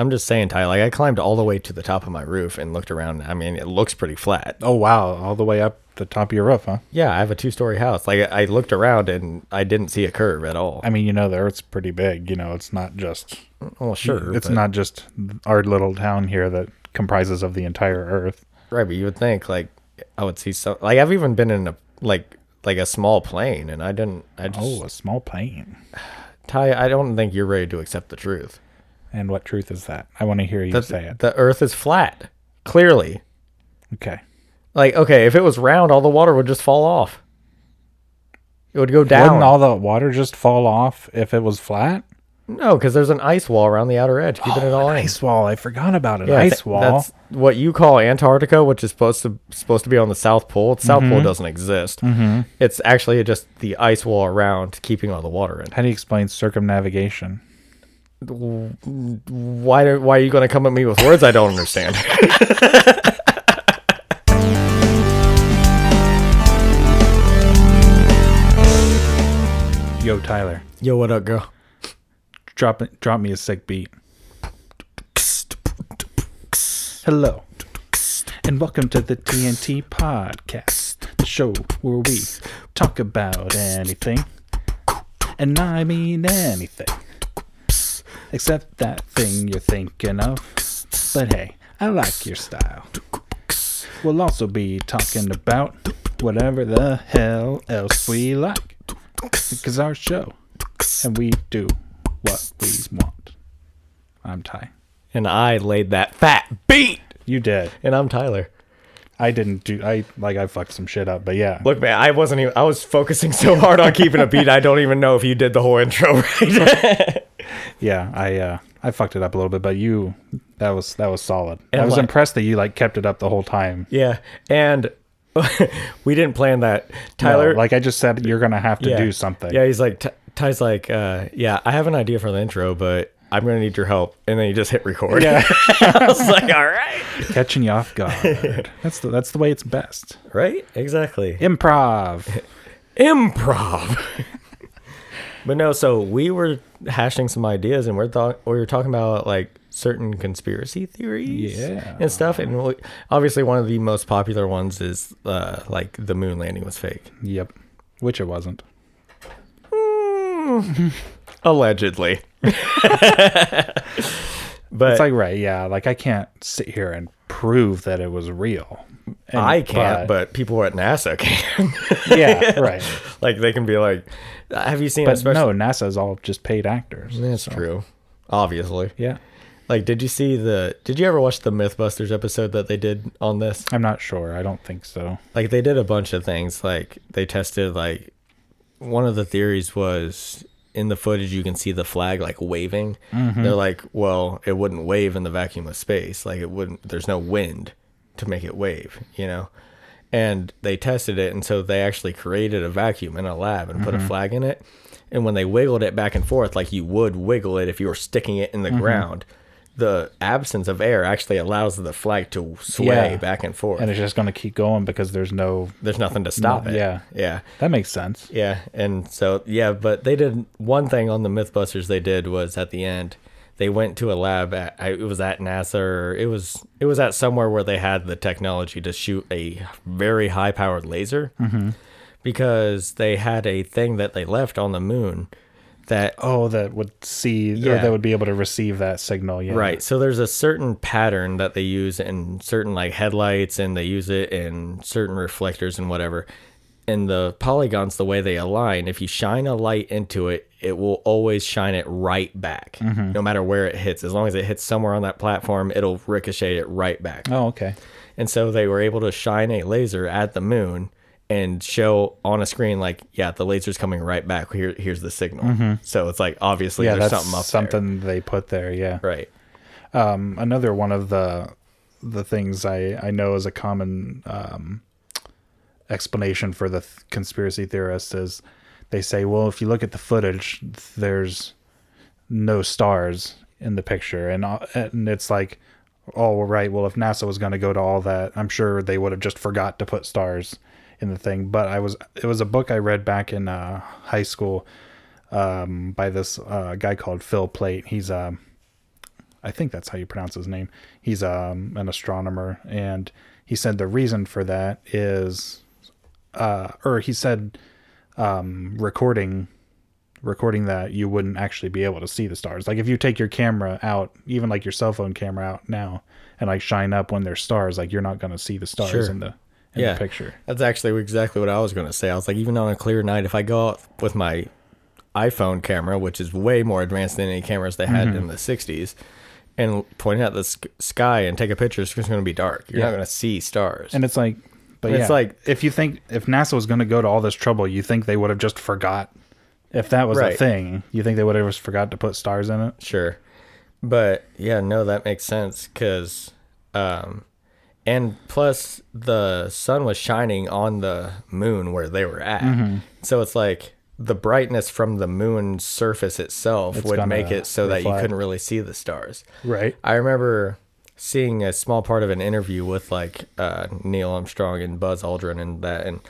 I'm just saying, Ty. Like I climbed all the way to the top of my roof and looked around. I mean, it looks pretty flat. Oh wow, all the way up the top of your roof, huh? Yeah, I have a two-story house. Like I looked around and I didn't see a curve at all. I mean, you know, the Earth's pretty big. You know, it's not just well, sure, it's but- not just our little town here that comprises of the entire Earth. right. But you would think like I would see some. Like I've even been in a like like a small plane, and I didn't. I just Oh, a small plane. Ty. I don't think you're ready to accept the truth. And what truth is that? I want to hear you The, say it. the Earth is flat. Clearly, Okay. like okay, if it was round, all the water would just fall off. It would go down. Wouldn't all the water just fall off if it was flat? No, because there's an ice wall around the outer edge, keeping it all An in. ice wall. I forgot about an Yeah, ice th- wall. That's what you call Antarctica, which is supposed to supposed to be on the South Pole. The South Mm-hmm. Pole doesn't exist. It's actually just the ice wall around, keeping all the water in. How do you explain circumnavigation? Why? Do, why are you going to come at me with words I don't understand? Yo, Tyler, Yo, what up, girl? drop it, drop me a sick beat. Hello, and welcome to the TNT podcast, the show where we talk about anything, and I mean anything, except that thing you're thinking of. But hey, I like your style. We'll also be talking about whatever the hell else we like, because our show, and we do what we want. I'm Ty. And I laid that fat beat. You did. And I'm Tyler. I didn't do. I like I fucked some shit up, but yeah. Look, man, I wasn't even. I was focusing so hard on keeping a beat. I don't even know if you did the whole intro right. Yeah, I uh I fucked it up a little bit, but you that was that was solid. And I was like- impressed that you like kept it up the whole time. yeah, and we didn't plan that. Tyler, No, like I just said, you're gonna have to yeah. do something. Yeah, he's like, Ty- Ty's like, uh, yeah, I have an idea for the intro, but I'm gonna need your help. And then you just hit record. Yeah. I was like, all right, catching you off guard. that's the that's the way it's best. right, exactly. Improv. Improv. but no, so we were hashing some ideas, and we're thought we were talking about like certain conspiracy theories, Yeah. and stuff. And obviously, one of the most popular ones is uh, like the moon landing was fake. yep. Which it wasn't. Allegedly. but It's like right, yeah. Like I can't sit here and prove that it was real. And- I can't, but, people at NASA can. yeah, right. like they can be like, "Have you seen?" But especially, no, NASA's all just paid actors. that's true. Obviously, Yeah. like, did you see the? Did you ever watch the MythBusters episode that they did on this? I'm not sure. I don't think so. Like, they did a bunch of things. Like, they tested like one of the theories was in the footage you can see the flag like waving. Mm-hmm. They're like, well, it wouldn't wave in the vacuum of space. Like, it wouldn't. There's no wind to make it wave. You know. and they tested it and so they actually created a vacuum in a lab and put a mm-hmm. flag in it and when they wiggled it back and forth like you would wiggle it if you were sticking it in the mm-hmm. ground the absence of air actually allows the flag to sway Yeah. back and forth And it's just going to keep going because there's no. there's nothing to stop it yeah. yeah That makes sense. yeah and so yeah but they did one thing on the mythbusters they did was at the end they went to a lab at I- it was at nasa or it was it was at somewhere where they had the technology to shoot a very high powered laser mm-hmm. because they had a thing that they left on the moon that Oh, that would see, or Yeah. that would be able to receive that signal. Yeah. Right. So there's a certain pattern that they use in certain like headlights and they use it in certain reflectors and whatever. And the polygons, the way they align, if you shine a light into it, it will always shine it right back, mm-hmm. no matter where it hits. As long as it hits somewhere on that platform, it'll ricochet it right back. Oh, okay. And so they were able to shine a laser at the moon and show on a screen like, yeah, the laser's coming right back. Here, here's the signal. So it's like obviously Yeah, there's something up something they put there. Yeah. Right. Um, another one of the the things I I know is a common um, explanation for the th- conspiracy theorists is they say, well, if you look at the footage, there's no stars in the picture, and uh, and it's like, oh right, well if NASA was going to go to all that, I'm sure they would have just forgot to put stars in the thing. But I was it was a book I read back in uh, high school um, by this uh, guy called Phil Plait. He's um I think that's how you pronounce his name. He's um, an astronomer, and he said the reason for that is, uh, or he said, um, recording, recording that you wouldn't actually be able to see the stars. Like if you take your camera out, even like your cell phone camera out now, and like shine up when there's stars, like you're not going to see the stars Sure. in the in Yeah. the picture. That's actually exactly what I was going to say. I was like, even on a clear night, if I go out with my iPhone camera, which is way more advanced than any cameras they had Mm-hmm. in the 60s, and point at the sky and take a picture, it's just going to be dark. You're not going to see stars. And it's like, but It's yeah, like- if you think if NASA was going to go to all this trouble, you think they would have just forgot. If that was a thing, you think they would have just forgot to put stars in it? Sure. But yeah, no, that makes sense because, um, and plus the sun was shining on the moon where they were at. Mm-hmm. So it's like the brightness from the moon's surface itself It's would make it so that you couldn't really see the stars. Right. I remember seeing a small part of an interview with like uh, Neil Armstrong and Buzz Aldrin and that, and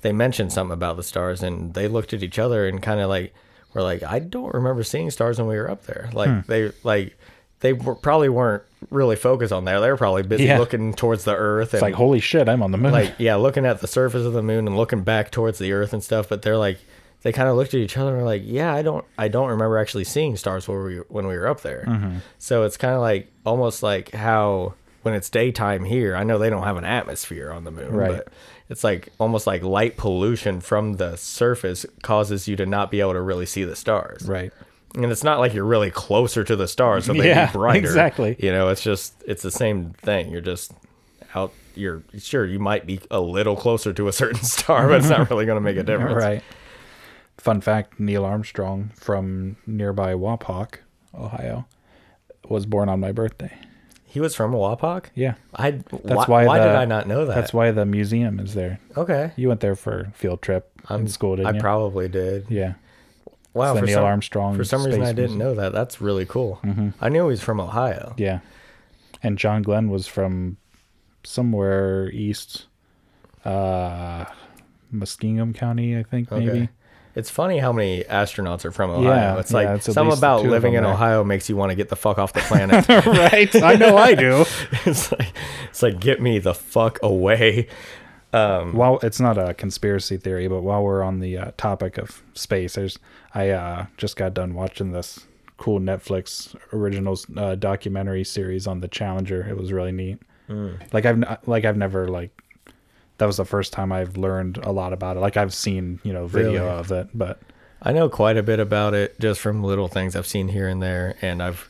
they mentioned something about the stars, and they looked at each other and kind of like were like, I don't remember seeing stars when we were up there. Like Hmm. they like they were, probably weren't really focused on there. They were probably busy Yeah. looking towards the Earth It's like holy shit, I'm on the moon. like yeah, looking at the surface of the moon and looking back towards the Earth and stuff. But they're like, they kind of looked at each other and were like, yeah, I don't, I don't remember actually seeing stars when we when we were up there. Mm-hmm. So it's kind of like almost like how when it's daytime here, I know they don't have an atmosphere on the moon, Right. but it's like almost like light pollution from the surface causes you to not be able to really see the stars. right. And it's not like you're really closer to the stars, so they'd Yeah, be brighter. exactly. You know, it's just it's the same thing. You're just out. You're sure you might be a little closer to a certain star, but it's not really going to make a difference. Right. Fun fact: Neil Armstrong from nearby Wapak, Ohio, was born on my birthday. He was from Wapak. Yeah, I. That's why, why why the- did I not know that? that's why the museum is there. okay. You went there for a field trip in school, didn't I you? probably did. yeah. Wow. for Neil some, Armstrong For some reason, I didn't Museum. know that. That's really cool. I knew he was from Ohio. Yeah. And John Glenn was from somewhere east, uh, Muskingum County, I think, maybe. It's funny how many astronauts are from Ohio. Yeah, it's like yeah, it's something about living in there. Ohio makes you want to get the fuck off the planet. right. I know I do. it's like it's like get me the fuck away. While it's not a conspiracy theory, but while we're on the uh, topic of space, there's I uh, just got done watching this cool Netflix original uh, documentary series on the Challenger. It was really neat. Like I've like I've never like that was the first time I've learned a lot about it. Like I've seen you know video Really? of it, but I know quite a bit about it just from little things I've seen here and there, and I've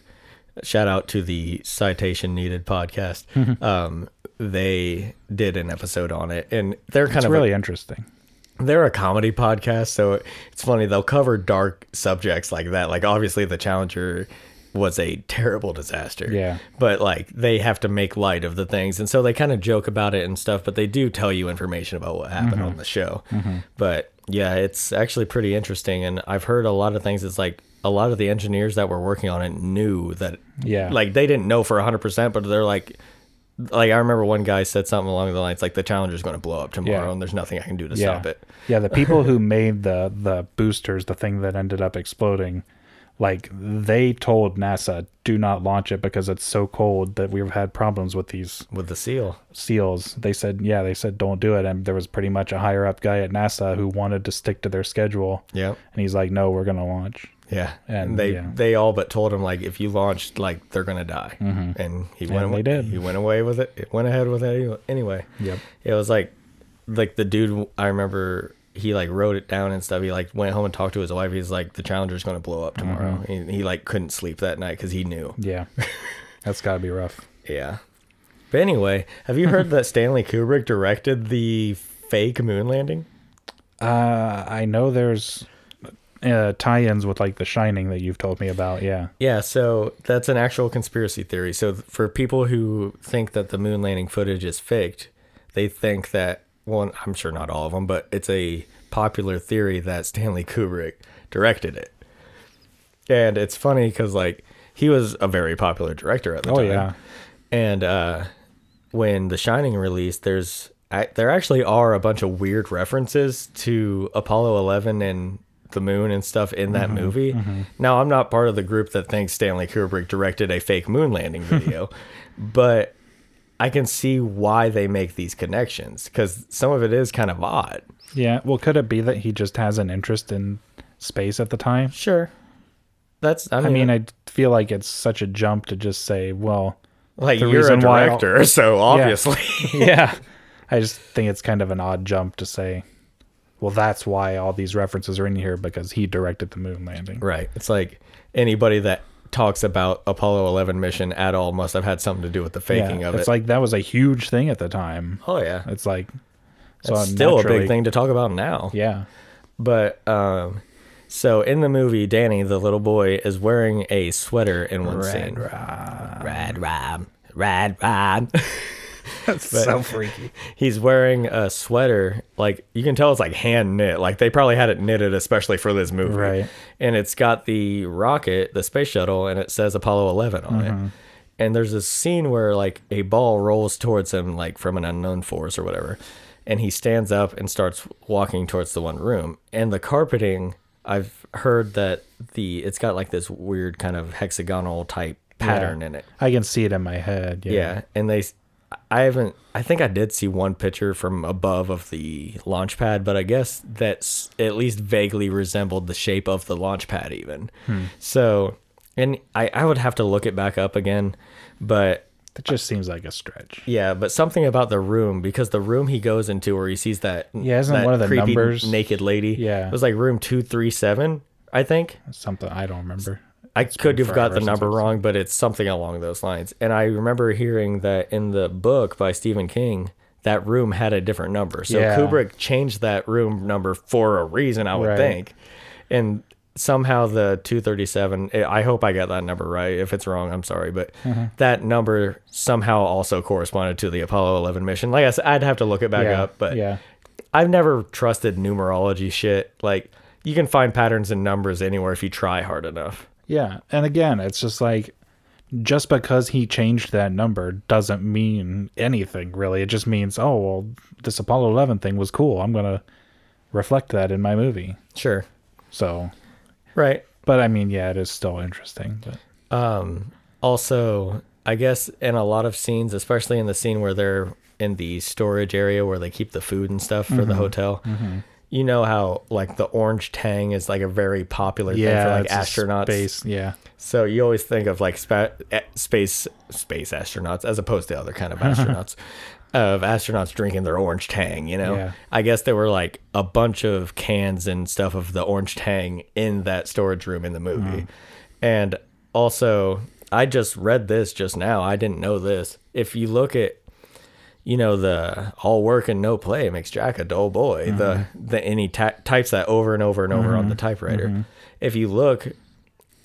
shout out to the citation needed podcast. um, they did an episode on it, and they're kind it's of really interesting. they're a comedy podcast, so it's funny. They'll cover dark subjects like that. Like obviously, the Challenger was a terrible disaster. Yeah. But like they have to make light of the things, and so they kind of joke about it and stuff. But they do tell you information about what happened Mm-hmm. on the show. But yeah, it's actually pretty interesting, and I've heard a lot of things. It's like a lot of the engineers that were working on it knew that. Yeah. Like they didn't know for hundred percent, but they're like. Like I remember one guy said something along the lines like the Challenger's going to blow up tomorrow Yeah. and there's nothing I can do to yeah. stop it. Yeah, the people who made the the boosters, the thing that ended up exploding, like they told NASA, do not launch it because it's so cold that we've had problems with these with the seal. seals. They said, yeah, they said don't do it. And there was pretty much a higher up guy at NASA who wanted to stick to their schedule. Yeah, And he's like, no, we're gonna launch. Yeah. And, And they yeah. they all but told him like if you launched like they're gonna die. And he went Mm-hmm. And away, did. he went away with it. It went ahead with it anyway. Yep. It was like like the dude I remember he like wrote it down and stuff. He like went home and talked to his wife. He's like the Challenger's gonna blow up tomorrow. Mm-hmm. He, he like couldn't sleep that night because he knew. Yeah. That's gotta be rough. Yeah. But anyway, have you heard that Stanley Kubrick directed the fake moon landing? Uh I know there's uh, tie-ins with like The Shining that you've told me about. Yeah. Yeah, so that's an actual conspiracy theory. So for people who think that the moon landing footage is faked, they think that well, I'm sure not all of them, but it's a popular theory that Stanley Kubrick directed it. And it's funny cuz like he was a very popular director at the Oh, time. yeah. And uh when The Shining released, there's I, there actually are a bunch of weird references to Apollo 11 and the moon and stuff in that mm-hmm, movie. Mm-hmm. Now, I'm not part of the group that thinks Stanley Kubrick directed a fake moon landing video, but I can see why they make these connections because some of it is kind of odd. Yeah. Well, could it be that he just has an interest in space at the time? Sure. That's, I mean, I mean, I feel like it's such a jump to just say, well, like the you're a reason why I'll- director, so obviously. yeah. I just think it's kind of an odd jump to say, well, that's why all these references are in here because he directed the moon landing. Right. It's like anybody that talks about Apollo 11 mission at all must have had something to do with the faking yeah, of it's it. It's like that was a huge thing at the time. oh yeah, It's like so it's still a big thing to talk about now. Yeah. But um, so in the movie, Danny, the little boy, is wearing a sweater in one scene. Redrum, Rad Rob. That's so freaky. He's wearing a sweater, like you can tell it's like hand knit. Like they probably had it knitted especially for this movie. Right. And it's got the rocket, the space shuttle, and it says Apollo 11 on it. Mm-hmm. And there's a scene where like a ball rolls towards him, like from an unknown force or whatever. And he stands up and starts walking towards the one room. And the carpeting, I've heard that the it's got like this weird kind of hexagonal type pattern in it. I can see it in my head. Yeah. Yeah, and they, I haven't. I think I did see one picture from above of the launch pad, but I guess that's at least vaguely resembled the shape of the launch pad, even. Hmm. So, and I, I would have to look it back up again, but That just seems like a stretch. yeah, but something about the room because the room he goes into where he sees that Yeah, isn't that one of the creepy numbers- naked lady. Yeah. it was like room two three seven. I think Something I don't remember. I could have got the number wrong, but it's something along those lines. And I remember hearing that in the book by Stephen King, that room had a different number. So Yeah. Kubrick changed that room number for a reason, I would Right. think. And somehow the 237, I I hope I got that number right. If it's wrong, I'm sorry. But Mm-hmm. that number somehow also corresponded to the Apollo 11 mission. Like I said, I'd have to look it back yeah. up. But yeah. I've never trusted numerology shit. Like, you can find patterns in numbers anywhere if you try hard enough. Yeah. And again, it's just like just because he changed that number doesn't mean anything really. It just means, oh, well, this Apollo 11 thing was cool. I'm going to reflect that in my movie. Sure. So, Right. but I mean, yeah, it is still interesting. But Um, also, I guess in a lot of scenes, especially in the scene where they're in the storage area where they keep the food and stuff for the hotel, you know how like the orange tang is like a very popular thing for like astronauts. Space, yeah. So you always think of like spa- eh, space space astronauts as opposed to other kind of astronauts. Of astronauts drinking their orange tang, you know. Yeah. I guess there were like a bunch of cans and stuff of the orange tang in that storage room in the movie. And also, I just read this just now. I didn't know this. If you look at you know the all work and no play makes Jack a dull boy. The mm-hmm. the and he ty- types that over and over and over on the mm-hmm. typewriter. Mm-hmm. If you look,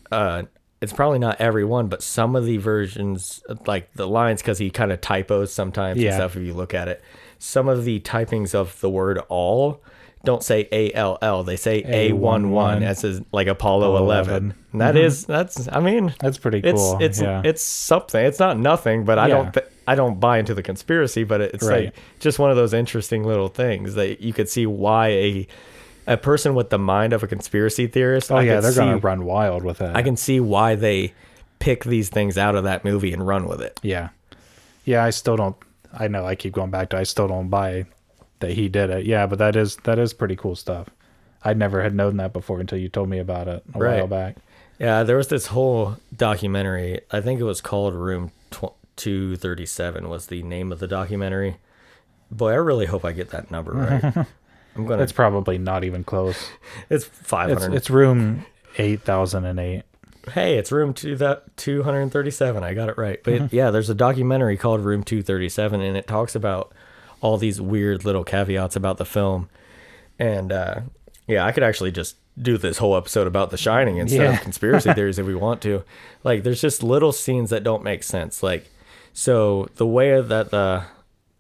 uh, it's probably not every one, but some of the versions, like the lines, because he kind of typos sometimes and stuff. If you look at it, some of the typings of the word all don't say A L L. They say A one one as is like Apollo eleven. 11. And that is that's. I mean, That's pretty it's cool. it's yeah. it's something. It's not nothing, but I Yeah. don't th- I don't buy into the conspiracy. But it's Right. like just one of those interesting little things that you could see why a a person with the mind of a conspiracy theorist. oh, I yeah, they're gonna run wild with that. I can see why they pick these things out of that movie and run with it. Yeah. Yeah, I still don't I know I keep going back to I still don't buy that he did it. Yeah, but that is that is pretty cool stuff. I never had known that before until you told me about it a Right. while back. Yeah, there was this whole documentary. I think it was called Room tw- 237 was the name of the documentary. Boy, I really hope I get that number right. I'm gonna. It's probably not even close. It's It's 500. it's room 8008. hey, it's room two that 237. I got it right. But yeah, there's a documentary called Room 237 and it talks about all these weird little caveats about the film. And uh yeah, I could actually just do this whole episode about The Shining instead Yeah. of conspiracy theories if we want to. Like there's just little scenes that don't make sense. Like so the way that the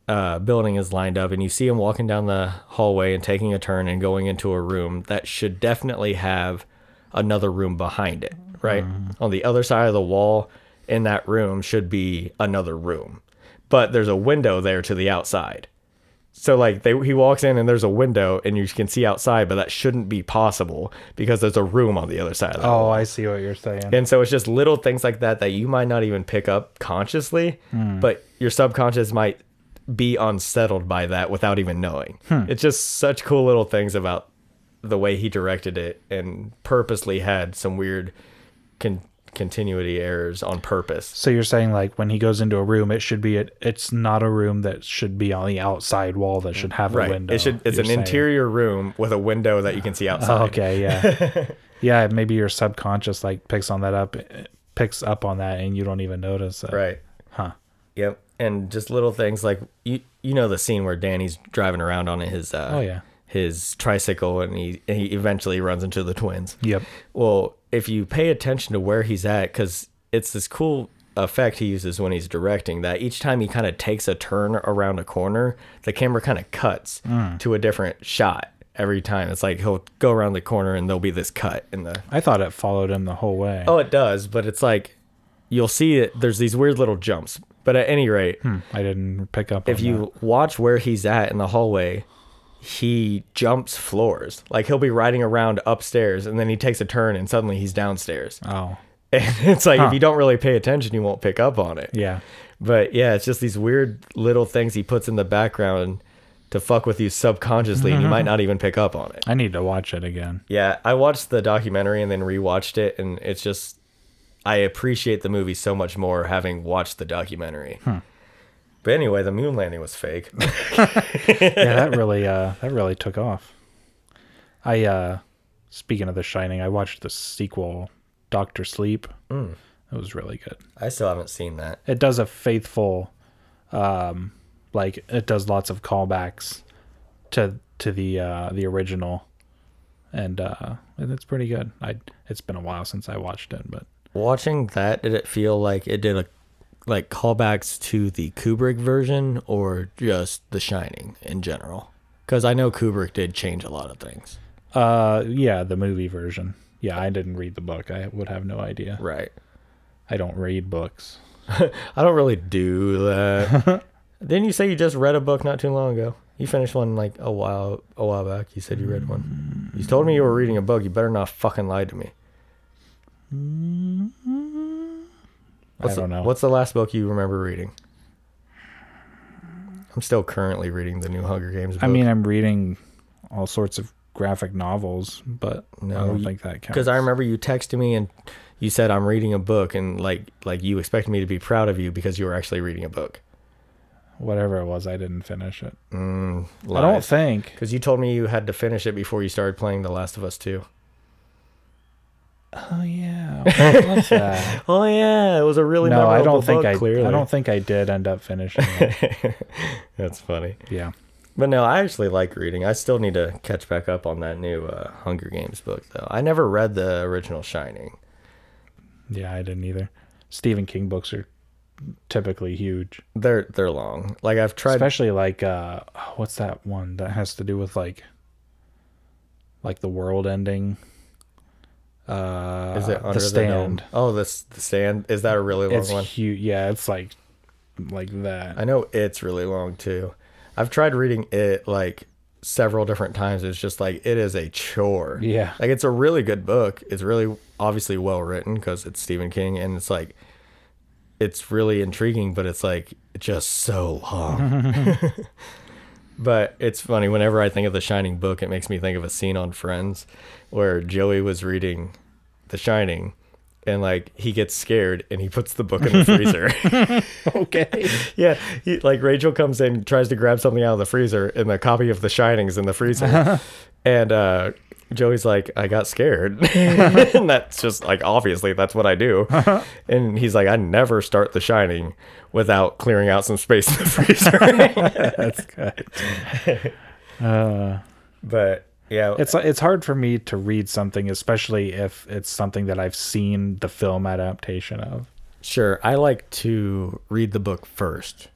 uh, building is lined up, and you see him walking down the hallway and taking a turn and going into a room that should definitely have another room behind it, right? On the other side of the wall in that room should be another room, but there's a window there to the outside. So like they he walks in and there's a window and you can see outside, but that shouldn't be possible because there's a room on the other side of the Oh, wall. I see what you're saying. And so it's just little things like that that you might not even pick up consciously, hmm. but your subconscious might be unsettled by that without even knowing. Hmm. It's just such cool little things about the way he directed it and purposely had some weird con- continuity errors on purpose. So you're saying like when he goes into a room, it should be it. It's not a room that should be on the outside wall that should have a window. It should it's an saying. interior room with a window that you can see outside. Oh, okay, yeah, yeah. Maybe your subconscious like picks on that up, picks up on that, and you don't even notice it. Right. Huh. Yep. And just little things like you you know the scene where Danny's driving around on his uh Oh yeah. his tricycle and he he eventually runs into the twins. Yep. Well, if you pay attention to where he's at, because it's this cool effect he uses when he's directing that each time he kind of takes a turn around a corner, the camera kind of cuts mm. to a different shot every time. It's like he'll go around the corner and there'll be this cut in the. I thought it followed him the whole way. Oh, it does, but it's like you'll see it. There's these weird little jumps. But at any rate, hmm, I didn't pick up. if you watch where he's at in the hallway, he jumps floors. Like he'll be riding around upstairs and then he takes a turn and suddenly he's downstairs. oh And it's like Huh. if you don't really pay attention, you won't pick up on it. yeah, But yeah, it's just these weird little things he puts in the background to fuck with you subconsciously and you might mm-hmm. not even pick up on it. I need to watch it again. Yeah, I watched the documentary and then rewatched it and it's just I appreciate the movie so much more having watched the documentary. Hmm. But anyway, the moon landing was fake. yeah, that really uh that really took off. I uh speaking of The Shining, I watched the sequel Doctor Sleep. Mm. It was really good. I still haven't seen that. It does a faithful um like it does lots of callbacks to to the uh the original and uh and it's pretty good. I it's been a while since I watched it, but Watching that, did it feel like it did a like callbacks to the Kubrick version or just The Shining in general? Because I know Kubrick did change a lot of things. uh yeah, the movie version. Yeah, I didn't read the book. I would have no idea. Right. I don't read books. I don't really do that. Didn't you say you just read a book not too long ago? You finished one like a while a while back. You said you read one. You told me you were reading a book. You better not fucking lie to me. What's I don't the, know. What's the last book you remember reading? I'm still currently reading the new Hunger Games book. I mean, I'm reading all sorts of graphic novels, but No, I don't you- think that counts. because I remember you texted me and you said I'm reading a book and like like you expected me to be proud of you because you were actually reading a book. whatever it was, I didn't finish it. Mm, I don't think. because you told me you had to finish it before you started playing The Last of Us 2. Oh yeah, what's that? Oh yeah, it was a really no, I don't think book, I. Clearly, I don't think I did end up finishing it. That's funny. yeah, But no, I actually like reading. I still need to catch back up on that new uh, Hunger Games book though. I never read the original Shining. yeah, I didn't either. Stephen King books are typically huge, They're they're long. Like I've tried. especially like uh, what's that one that has to do with like, like the world ending. Uh, is it under the stand? dome? Oh, this the stand. Is that a really long it's one? huge. Yeah, it's like like that. I know it's really long too. I've tried reading it like several different times. It's just like it is a chore. Yeah. Like it's a really good book. It's really obviously well written because it's Stephen King and it's like it's really intriguing, but it's like just so long. but it's funny whenever I think of the Shining book, it makes me think of a scene on Friends where Joey was reading The Shining and like he gets scared and he puts the book in the freezer. okay. Yeah, he, like Rachel comes in, tries to grab something out of the freezer, and the copy of The Shining's in the freezer, and uh, Joey's like, "I got scared," and that's just like obviously that's what I do, and he's like, "I never start The Shining without clearing out some space in the freezer." That's good. Uh, but yeah, it's it's hard for me to read something, especially if it's something that I've seen the film adaptation of. sure. I like to read the book first.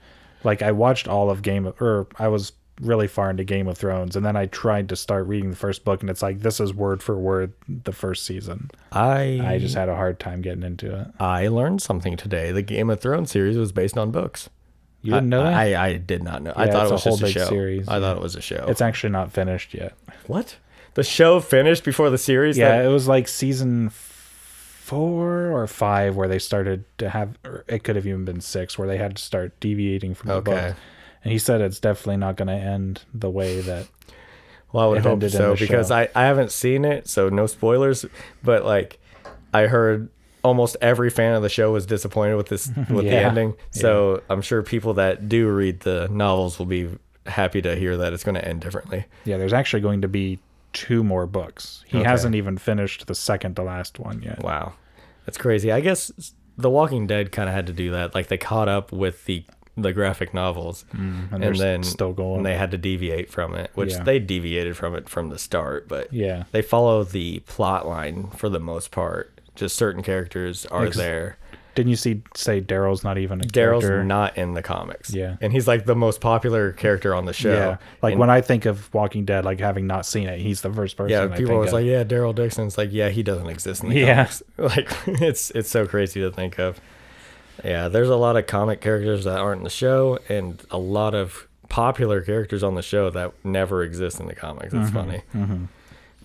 Like I watched all of Game of, or I was really far into Game of Thrones, and then I tried to start reading the first book, and it's like this is word for word the first season. I I just had a hard time getting into it. I learned something today. The Game of Thrones series was based on books. You didn't know that? I, I did not know. I thought it a was whole just a show. series, I thought it was a show. it's actually not finished yet. what? The show finished before the series? Yeah, That- it was like season four or five where they started to have, or it could have even been six, where they had to start deviating from the Okay. book. And he said it's definitely not going to end the way that. Well, I would It hope so because show. I, I haven't seen it, so no spoilers. But like, I heard almost every fan of the show was disappointed with this with the ending. So I'm sure people that do read the novels will be happy to hear that it's going to end differently. Yeah, there's actually going to be two more books. He Okay. hasn't even finished the second to last one yet. Wow, that's crazy. I guess The Walking Dead kind of had to do that. Like they caught up with the the graphic novels, mm, And, and, then still going. and they had to deviate from it, which Yeah. they deviated from it from the start. But yeah. they follow the plot line for the most part. Just certain characters are Ex- there. Didn't you see say Daryl's not even a Daryl's not in the comics. Yeah. and he's like the most popular character on the show. Yeah, like And- when I think of Walking Dead, like having not seen it, he's the first person. yeah, people of. like, yeah, Daryl Dixon. It's like, yeah, he doesn't exist in the Yeah. comics. Like, it's it's so crazy to think of. Yeah, there's a lot of comic characters that aren't in the show, and a lot of popular characters on the show that never exist in the comics. It's funny,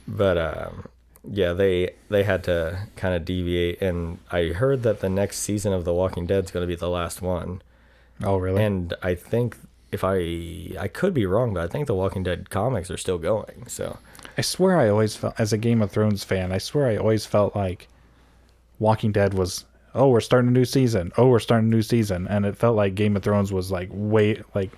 but um, yeah, they they had to kind of deviate, and I heard that the next season of The Walking Dead is going to be the last one. oh really? And I think if I I could be wrong, but I think the Walking Dead comics are still going. So I swear I always felt, as a Game of Thrones fan, I swear I always felt like Walking Dead was, oh, we're starting a new season. Oh, we're starting a new season. And it felt like Game of Thrones was like, wait, like,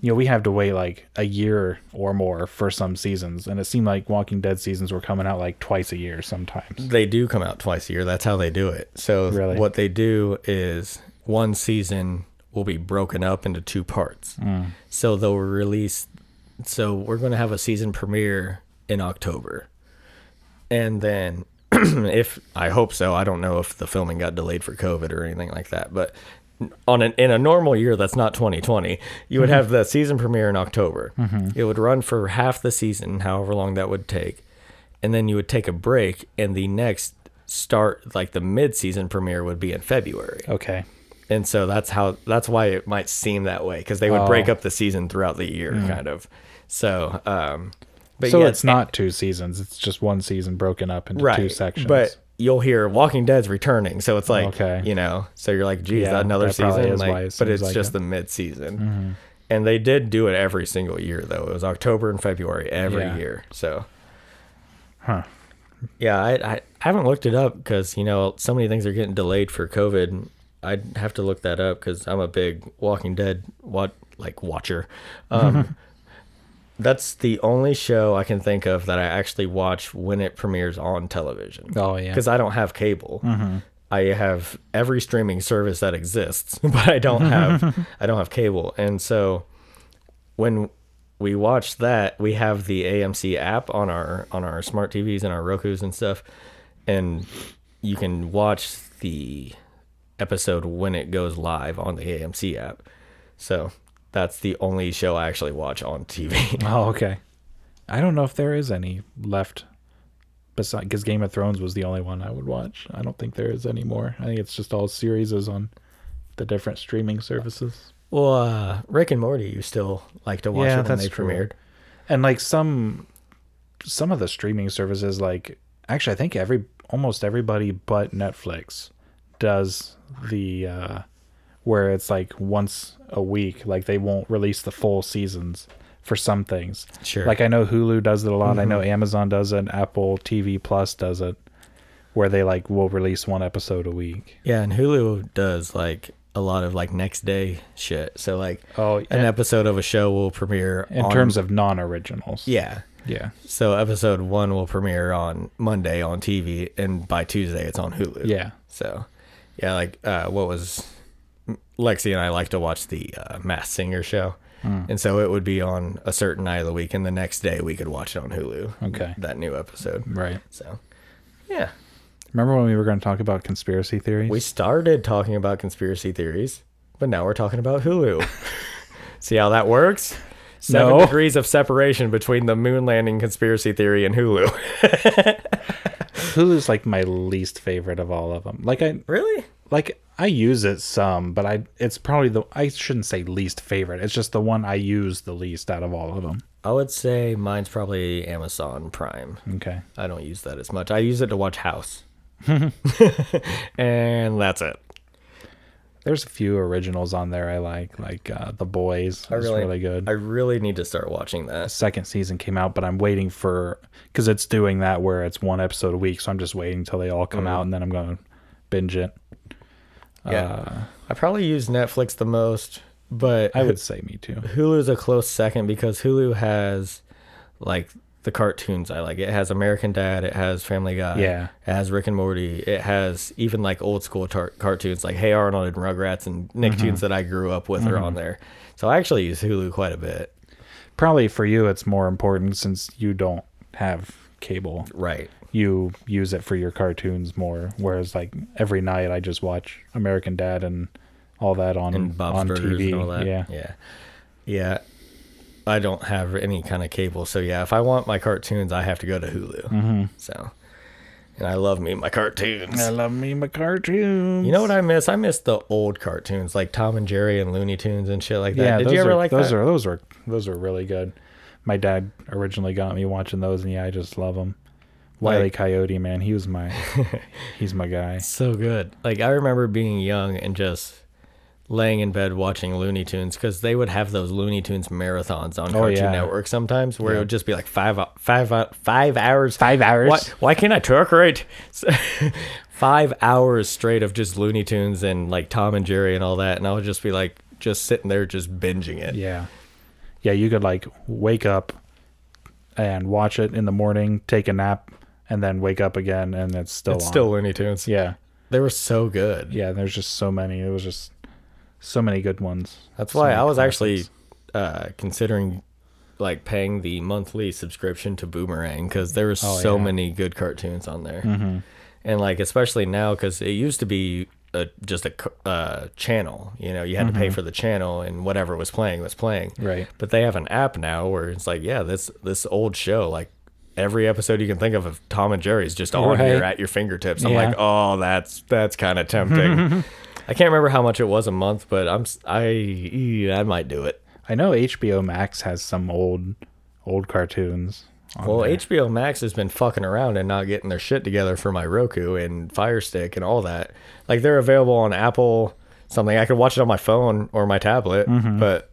you know, we have to wait like a year or more for some seasons. And it seemed like Walking Dead seasons were coming out like twice a year sometimes. they do come out twice a year. That's how they do it. So Really? what they do is one season will be broken up into two parts. Hmm. So they'll release. So we're going to have a season premiere in October, and then if I hope so, I don't know if the filming got delayed for COVID or anything like that, but on an in a normal year that's not 2020 you would mm-hmm. have the season premiere in october. Mm-hmm. It would run for half the season however long that would take and then you would take a break and the next start like the mid-season premiere would be in february. Okay. and so that's how that's why it might seem that way because they would break Oh. up the season throughout the year mm-hmm. kind of. So um but so yeah, it's not two seasons. It's just one season broken up into two sections. but you'll hear Walking Dead's returning, so it's like Okay. you know, so you're like, geez, Yeah, another season, is like, it but it's like just it. Mm-hmm. the mid season. And they did do it every single year though. It was October and February every Yeah. year. So Huh. yeah, I, I I haven't looked it up because you know so many things are getting delayed for COVID. I'd have to look that up because I'm a big Walking Dead what like watcher. Um, that's the only show I can think of that I actually watch when it premieres on television. Oh, yeah. because I don't have cable. Mm-hmm. I have every streaming service that exists, but I don't have I don't have cable, and so when we watch that, we have the AMC app on our on our smart TVs and our Roku's and stuff, and you can watch the episode when it goes live on the AMC app. So that's the only show I actually watch on TV. Oh, okay. I don't know if there is any left. Besides, because Game of Thrones was the only one I would watch. I don't think there is any more. I think it's just all series is on the different streaming services. well, uh, Rick and Morty, you still like to watch Yeah, it when that's they true. premiered. And like some, some of the streaming services, like actually, I think every almost everybody but Netflix does the uh where it's like once a week. Like they won't release the full seasons for some things. Sure. Like I know Hulu does it a lot. I know Amazon does it. Apple TV Plus does it, where they like will release one episode a week. Yeah, and Hulu does like a lot of like next day shit. So like Oh, an episode of a show will premiere in on- terms of non-originals. yeah. yeah, So episode one will premiere on Monday on TV, and by Tuesday it's on Hulu. yeah. So yeah, like uh, what was Lexi and I like to watch the uh, Masked Singer show, Hmm. and so it would be on a certain night of the week, and the next day we could watch it on Hulu. Okay. that new episode. Right. So yeah, Remember when we were going to talk about conspiracy theories? we started talking about conspiracy theories, but now we're talking about Hulu. See how that works? Seven No. degrees of separation between the moon landing conspiracy theory and Hulu. Hulu's like my least favorite of all of them. Like I really? like I use it some, but I it's probably the I shouldn't say least favorite. It's just the one I use the least out of all of them. I would say mine's probably Amazon Prime. Okay. I don't use that as much. I use it to watch House. and that's it. There's a few originals on there I like, like uh, The Boys. I really, really good. I really need to start watching that. second season came out, but I'm waiting for because it's doing that where it's one episode a week. So I'm just waiting till they all come out and then I'm going to binge it. Yeah. Uh, I probably use Netflix the most, but I would say me too. Hulu's a close second because Hulu has like the cartoons I like. It has American Dad, it has Family Guy, Yeah. it has Rick and Morty, it has even like old school tar- cartoons like Hey Arnold and Rugrats and Nicktoons that I grew up with are on there. So I actually use Hulu quite a bit. Probably for you, it's more important since you don't have cable. Right. You use it for your cartoons more. Whereas, like every night, I just watch American Dad and all that on on TV. and all that. Yeah. Yeah. Yeah. I don't have any kind of cable. So yeah, if I want my cartoons, I have to go to Hulu. Mm-hmm. So, and I love me my cartoons. I love me my cartoons. You know what I miss? I miss the old cartoons like Tom and Jerry and Looney Tunes and shit like that. Yeah, Did you ever are, like those that? are those are those are really good. My dad originally got me watching those, and yeah, I just love them. Wiley Like- Coyote, man, he was my he's my guy. so good. Like I remember being young and just laying in bed watching Looney Tunes because they would have those Looney Tunes marathons on oh, Cartoon yeah. Network sometimes where it would just be like five uh, hou- uh, five hours. Five hours. Why, why can't I talk right? five hours straight of just Looney Tunes and like Tom and Jerry and all that, and I would just be like just sitting there just binging it. Yeah, yeah, you could like wake up and watch it in the morning, take a nap, and then wake up again, and it's still It's on. still Looney Tunes. yeah, They were so good. yeah. There's just so many. It was just so many good ones. That's So why I was actually uh, considering like paying the monthly subscription to Boomerang because there were Oh, so yeah. many good cartoons on there, Mm-hmm. and like especially now because it used to be a, just a uh, channel. You know, you had to Mm-hmm. pay for the channel, and whatever was playing was playing. right. But they have an app now where it's like, yeah, this this old show like. Every episode you can think of of Tom and Jerry is just on Right. here at your fingertips. I'm Yeah. like, oh, that's that's kind of tempting. I can't remember how much it was a month, but I'm I I might do it. I know HBO Max has some old old cartoons. Well, there. HBO Max has been fucking around and not getting their shit together for my Roku and Fire Stick and all that. Like they're available on Apple something. I could watch it on my phone or my tablet, mm-hmm. but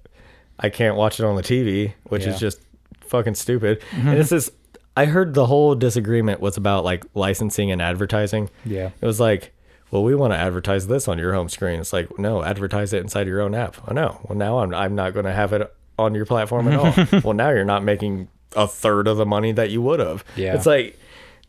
I can't watch it on the TV, which Yeah. is just fucking stupid. Mm-hmm. And this is I heard the whole disagreement was about like licensing and advertising. Yeah. It was like, well, we want to advertise this on your home screen. It's like, no, advertise it inside your own app. Oh no. Well, now I'm I'm not going to have it on your platform at all. well, now you're not making a third of the money that you would have. Yeah. It's like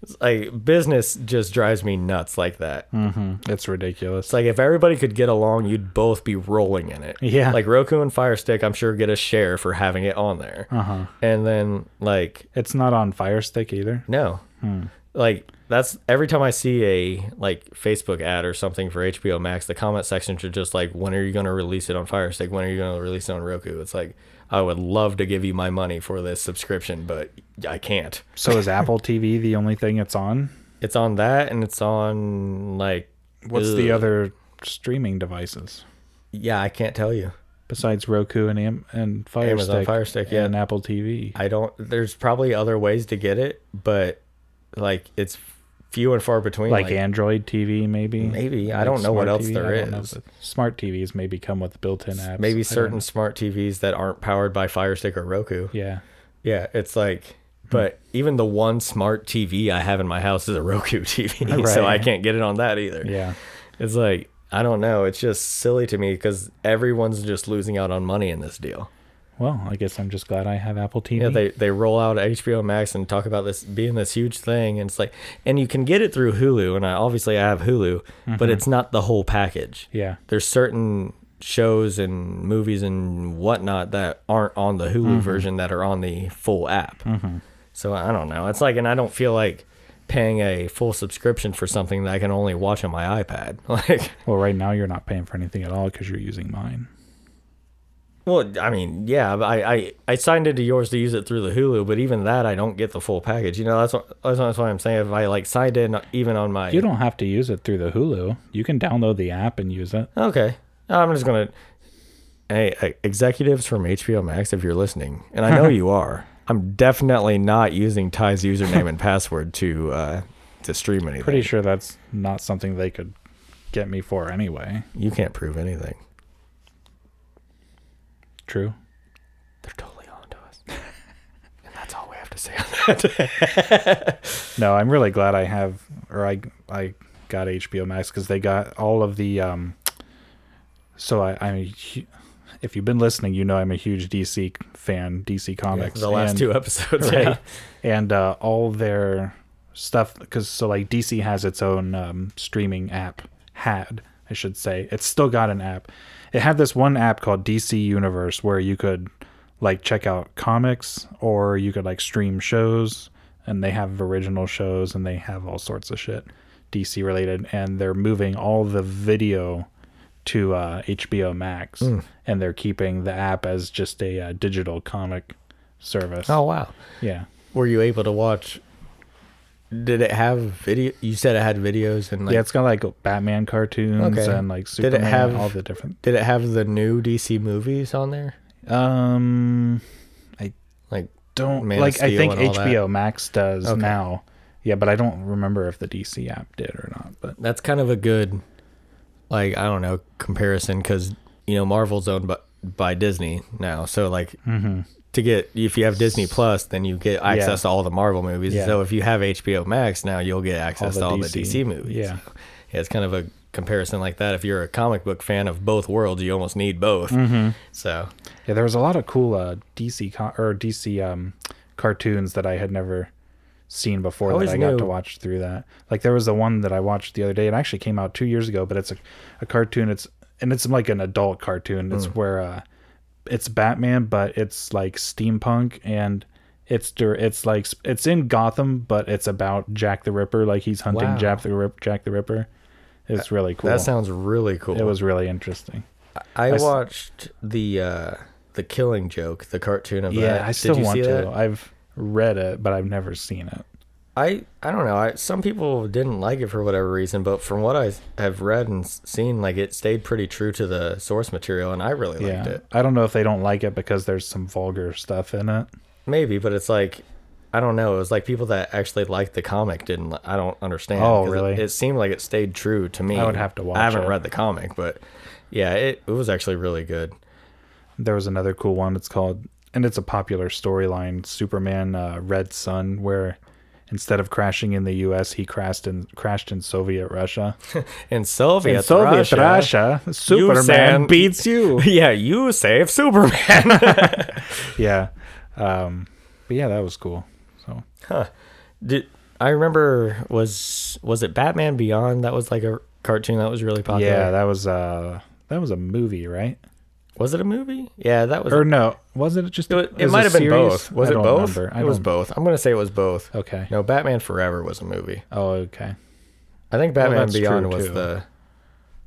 it's like business just drives me nuts like that. Mm-hmm. It's ridiculous. It's like if everybody could get along, you'd both be rolling in it. Yeah. Like Roku and Fire Stick, I'm sure get a share for having it on there. Uh huh. And then like It's not on Fire Stick either. no. Hmm. Like that's every time I see a like Facebook ad or something for HBO Max, the comment sections are just like, when are you going to release it on Fire Stick? When are you going to release it on Roku? It's like I would love to give you my money for this subscription, but I can't. So is Apple TV the only thing it's on? It's on that, and it's on like What's the other streaming devices Yeah, I can't tell you. besides Roku and Am- and Fire Amazon Stick? Fire Stick, yeah. and Apple TV. I don't. There's probably other ways to get it, but like it's few and far between. like, Android TV, maybe. maybe I Like don't know what else TV? there know is. Smart TVs maybe come with built-in apps. Maybe certain smart TVs that aren't powered by Fire Stick or Roku. Yeah. Yeah, it's like, but even the one smart TV I have in my house is a Roku TV, so I can't get it on that either. Yeah. It's like I don't know. It's just silly to me because everyone's just losing out on money in this deal. Well, I guess I'm just glad I have Apple TV. Yeah, they they roll out HBO Max and talk about this being this huge thing, and it's like, and you can get it through Hulu, and I obviously I have Hulu, but mm-hmm. it's not the whole package. yeah. There's certain shows and movies and whatnot that aren't on the Hulu mm-hmm. version that are on the full app. Mm-hmm. So I don't know. It's like, and I don't feel like paying a full subscription for something that I can only watch on my iPad. Like, Well, right now you're not paying for anything at all because you're using mine. Well, I mean, yeah, I, I I signed into yours to use it through the Hulu, but even that I don't get the full package. You know, that's what that's, why I'm saying if I like signed in even on my You don't have to use it through the Hulu. You can download the app and use it. okay, I'm just gonna. Hey, uh, executives from HBO Max, if you're listening, and I know you are, I'm definitely not using Ty's username and password to uh, to stream anything. Pretty sure that's not something they could get me for anyway. You can't prove anything. True. They're totally on to us, and that's all we have to say on that. No, I'm really glad I have, or I I got HBO Max because they got all of the. um So I, I'm, a if you've been listening, you know I'm a huge DC fan, DC Comics. the last and- two episodes, right? yeah. And uh, all their stuff, because so like DC has its own um, streaming app. Had I should say, it's still got an app. It had this one app called DC Universe where you could like check out comics or you could like stream shows, and they have original shows and they have all sorts of shit DC related, and they're moving all the video to uh, HBO Max, and they're keeping the app as just a uh, digital comic service. Oh wow. yeah. Were you able to watch? Did it have video? You said it had videos and like. yeah, it's got like Batman cartoons Okay. and like Did it Superman, have- all the different. Did it have the new DC movies on there? Um, I Like don't Man of like. I Steel think and all that? HBO Max does Okay. now. Yeah, but I don't remember if the DC app did or not. But that's kind of a good, like I don't know comparison because you know Marvel's owned by by Disney now, so like mm-hmm. To get if you have Disney Plus, then you get access to all the Marvel movies. Yeah. So if you have HBO Max now, you'll get access the to all the DC. DC movies. Yeah. So, yeah, it's kind of a comparison like that. If you're a comic book fan of both worlds, you almost need both. Mm-hmm. So yeah, there was a lot of cool uh, DC co- or DC um, cartoons that I had never seen before that I got to watch through that. Like there was the one that I watched the other day. It actually came out two years ago, but it's a, a cartoon. It's and it's like an adult cartoon. It's where uh, it's Batman, but it's like steampunk and it's it's like it's in Gotham, but it's about Jack the Ripper. Like he's hunting Wow. Jack the Rip- Jack the Ripper. It's really cool. that sounds really cool. it was really interesting. I watched the uh the Killing Joke, the cartoon of Yeah, that. I still want to. that? I've read it, but I've never seen it. I I don't know. I, some people didn't like it for whatever reason, but from what I have read and seen, like it stayed pretty true to the source material, and I really liked yeah, it. I don't know if they don't like it because there's some vulgar stuff in it. Maybe, but it's like I don't know. It was like people that actually liked the comic didn't. I don't understand. Oh, really? It, it seemed like it stayed true to me. I would have to watch I haven't it. read the comic, but yeah, it it was actually really good. There was another cool one. It's called, and it's a popular storyline, Superman uh, Red Sun, where instead of crashing in the U.S., he crashed in crashed in Soviet Russia. In Soviet, in Soviet Russia, Russia, Superman send- beats you. yeah, you save Superman. yeah, um, but yeah, that was cool. So Did I remember was was it Batman Beyond? That was like a cartoon that was really popular. yeah, that was uh that was a movie, right? Was it a movie? Yeah, that was. Or no, wasn't it just? it, was- it was might have been both. Was I it both? remember. It was both. I'm gonna say it was both. Okay. No, Batman Forever was a movie. Oh, okay. I think Batman that's Beyond was too. the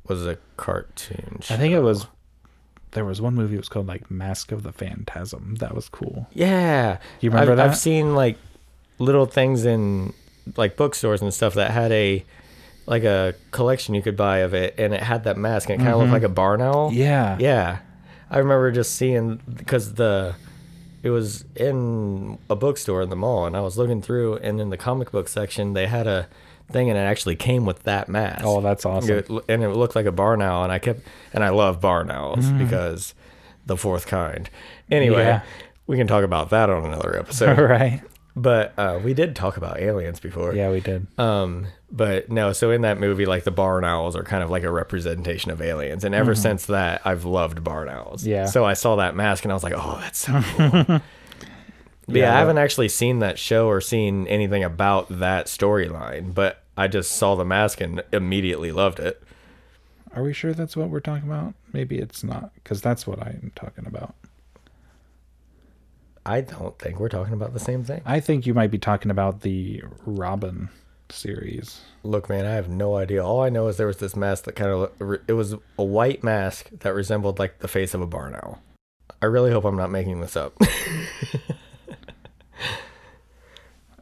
was a cartoon. I think it was. There was one movie. It was called like Mask of the Phantasm. That was cool. Yeah, You remember I've, that? I've seen like little things in like bookstores and stuff that had a like a collection you could buy of it, and it had that mask, and it kind of looked like a barn owl. Mm-hmm. Yeah. Yeah, I remember just seeing because the it was in a bookstore in the mall, and I was looking through, and in the comic book section they had a thing, and it actually came with that mask. Oh, that's awesome. It- and it looked like a barn owl, and I kept and I love barn owls Mm. because the fourth kind. Anyway, Yeah. we can talk about that on another episode. right. But uh, we did talk about aliens before. Yeah, we did. Um, but no, so in that movie, like the barn owls are kind of like a representation of aliens, and ever since that, I've loved barn owls. Mm-hmm. Yeah. So I saw that mask, and I was like, oh, that's so cool. Yeah, Yeah, I haven't actually seen that show or seen anything about that storyline, but I just saw the mask and immediately loved it. Are we sure that's what we're talking about? Maybe it's not, because that's what I'm talking about. I don't think we're talking about the same thing. I think you might be talking about the Robin series. Look, man, I have no idea. All I know is there was this mask that kind of it was a white mask that resembled like the face of a barn owl. I really hope I'm not making this up.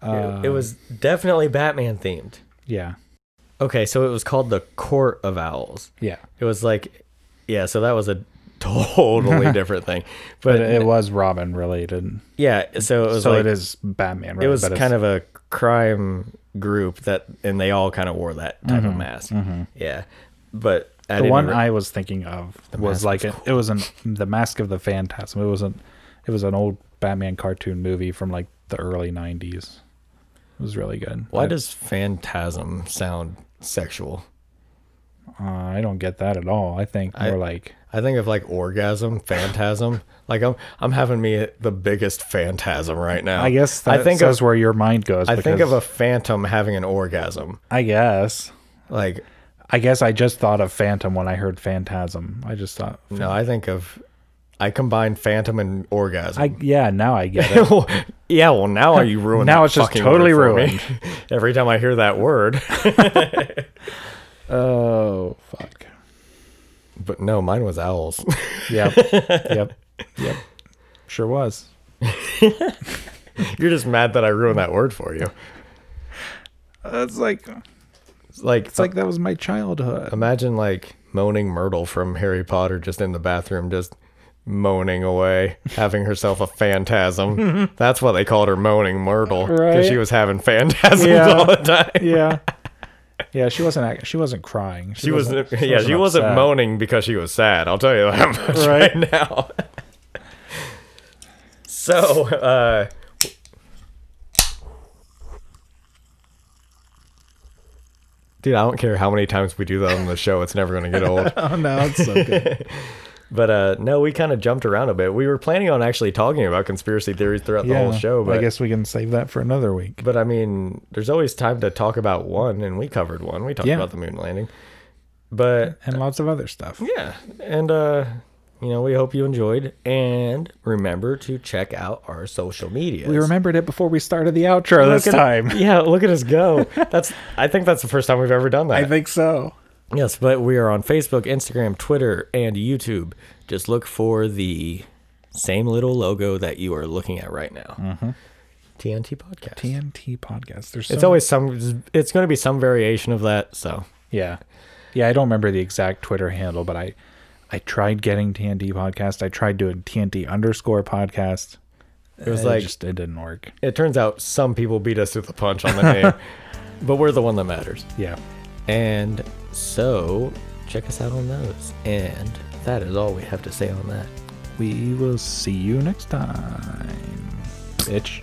Uh, it, it was definitely Batman themed. yeah, Okay, so it was called the Court of Owls. yeah. It was like, yeah, so that was a totally different thing. But, But it was Robin related, yeah, so it was so like it is Batman. it was kind of a crime group that, and they all kind of wore that type of mm-hmm, mask. Mm-hmm. Yeah, but at the one rate- I was thinking of was like was a, it was an the Mask of the Phantasm. It wasn't. It was an old Batman cartoon movie from like the early '90s. It was really good. why I, does phantasm sound sexual? Uh, I don't get that at all. I think I- more like I think of like orgasm, phantasm. like I'm, I'm having me the biggest phantasm right now. I guess I think of, where your mind goes. I think of a phantom having an orgasm. I guess. Like I guess I just thought of Phantom when I heard Phantasm. I just thought. no, I think of, I combine phantom and orgasm. I yeah. Now I get it. yeah, well now are you ruined. Now it's just totally ruined. Every time I hear that word, oh fuck. but no, mine was owls. Yep. yep. Yep. Sure was. You're just mad that I ruined that word for you. It's like It's like it's like that was my childhood. imagine like moaning Myrtle from Harry Potter just in the bathroom, just moaning away, having herself a phantasm. That's what they called her, moaning Myrtle, because Right. she was having phantasms Yeah. all the time. yeah. Yeah, she wasn't. She wasn't crying. She wasn't. yeah, she wasn't upset. moaning because she was sad. I'll tell you that much Right. right, now. so, uh, dude, I don't care how many times we do that on the show; it's never going to get old. Oh no, it's so good. But uh, no, we kind of jumped around a bit. We were planning on actually talking about conspiracy theories throughout the whole show, but I guess we can save that for another week. but I mean, there's always time to talk about one, and we covered one. We talked Yeah. about the moon landing, but And lots of other stuff. yeah, and uh, you know, we hope you enjoyed, and remember to check out our social media. We remembered it before we started the outro this at, time. Yeah, look at us go. That's I think that's the first time we've ever done that. I think so. Yes, but we are on Facebook, Instagram, Twitter, and YouTube. Just look for the same little logo that you are looking at right now. Mm-hmm. TNT Podcast. TNT podcast. There's it's always some. It's going to be some variation of that. So yeah, yeah. I don't remember the exact Twitter handle, but I I tried getting TNT podcast. I tried doing TNT underscore podcast. it was like just it didn't work. it turns out some people beat us to the punch on the name, but we're the one that matters. Yeah. And so check us out on those. And that is all we have to say on that. We will see you next time. Bitch.